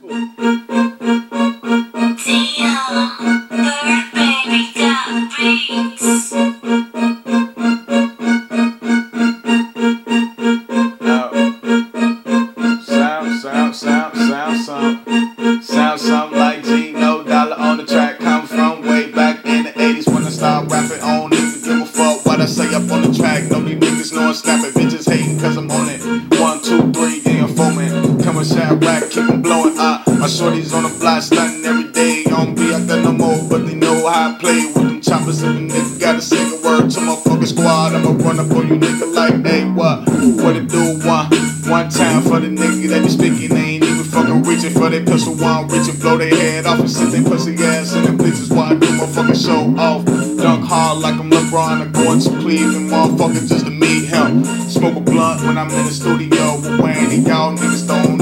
Sound, sound, sound, sound, sound. Sound something like Gino Dollar on the track. Come from way back in the 80s when I started rapping. I don't even give a fuck what I say up on the track. No, these niggas know I'm snapping. Bitches hating cause I'm on it. Rack, keep on blowing up. My shorties on the block, stunting every day. On be I got no more, but they know how I play with them choppers. If a nigga gotta say a word to my fucking squad, I'ma run up on you nigga like, hey, what? What it do? One, one time for the nigga that be speaking, they ain't even fucking reaching for their pistol while I'm reaching. Blow their head off and sit their pussy ass in the bleachers while I do my fucking show off. Dunk hard like I'm LeBron, I'm going to Cleveland, motherfucker, just to meet him. Smoke a blunt when I'm in the studio with Wayne, and y'all niggas don't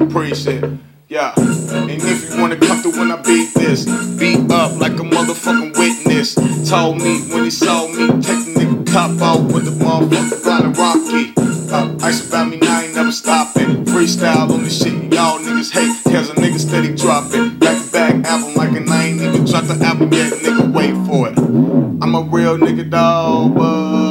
appreciate it. Yeah, and if you wanna come through when I beat this, beat up like a motherfucking witness. Told me when he saw me, take the nigga cop out with the motherfucker blind rocky. Uh, ice about me, now I ain't never stopping. Freestyle on this shit, y'all niggas hate, cause a nigga steady dropping. Back to back album like an I ain't even dropped the album yet, nigga, wait for it. I'm a real nigga dog, but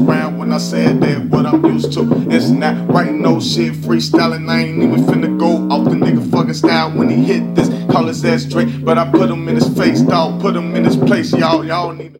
round when I said that what I'm used to. It's not writing no shit, freestyling. I ain't even finna go off the nigga fucking style when he hit this. Call his ass straight, but I put him in his face, dog. Put him in his place, y'all. Y'all need.